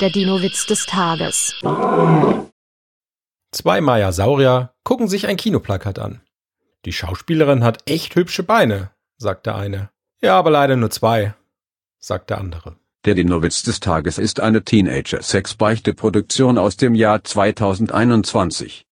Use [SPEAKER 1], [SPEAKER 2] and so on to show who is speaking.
[SPEAKER 1] Der Dino-Witz des Tages.
[SPEAKER 2] Zwei Maya-Saurier gucken sich ein Kinoplakat an. Die Schauspielerin hat echt hübsche Beine, sagt der eine. Ja, aber leider nur zwei, sagt der andere.
[SPEAKER 3] Der Dino-Witz des Tages ist eine Teenager-Sex-Beichte-Produktion aus dem Jahr 2021.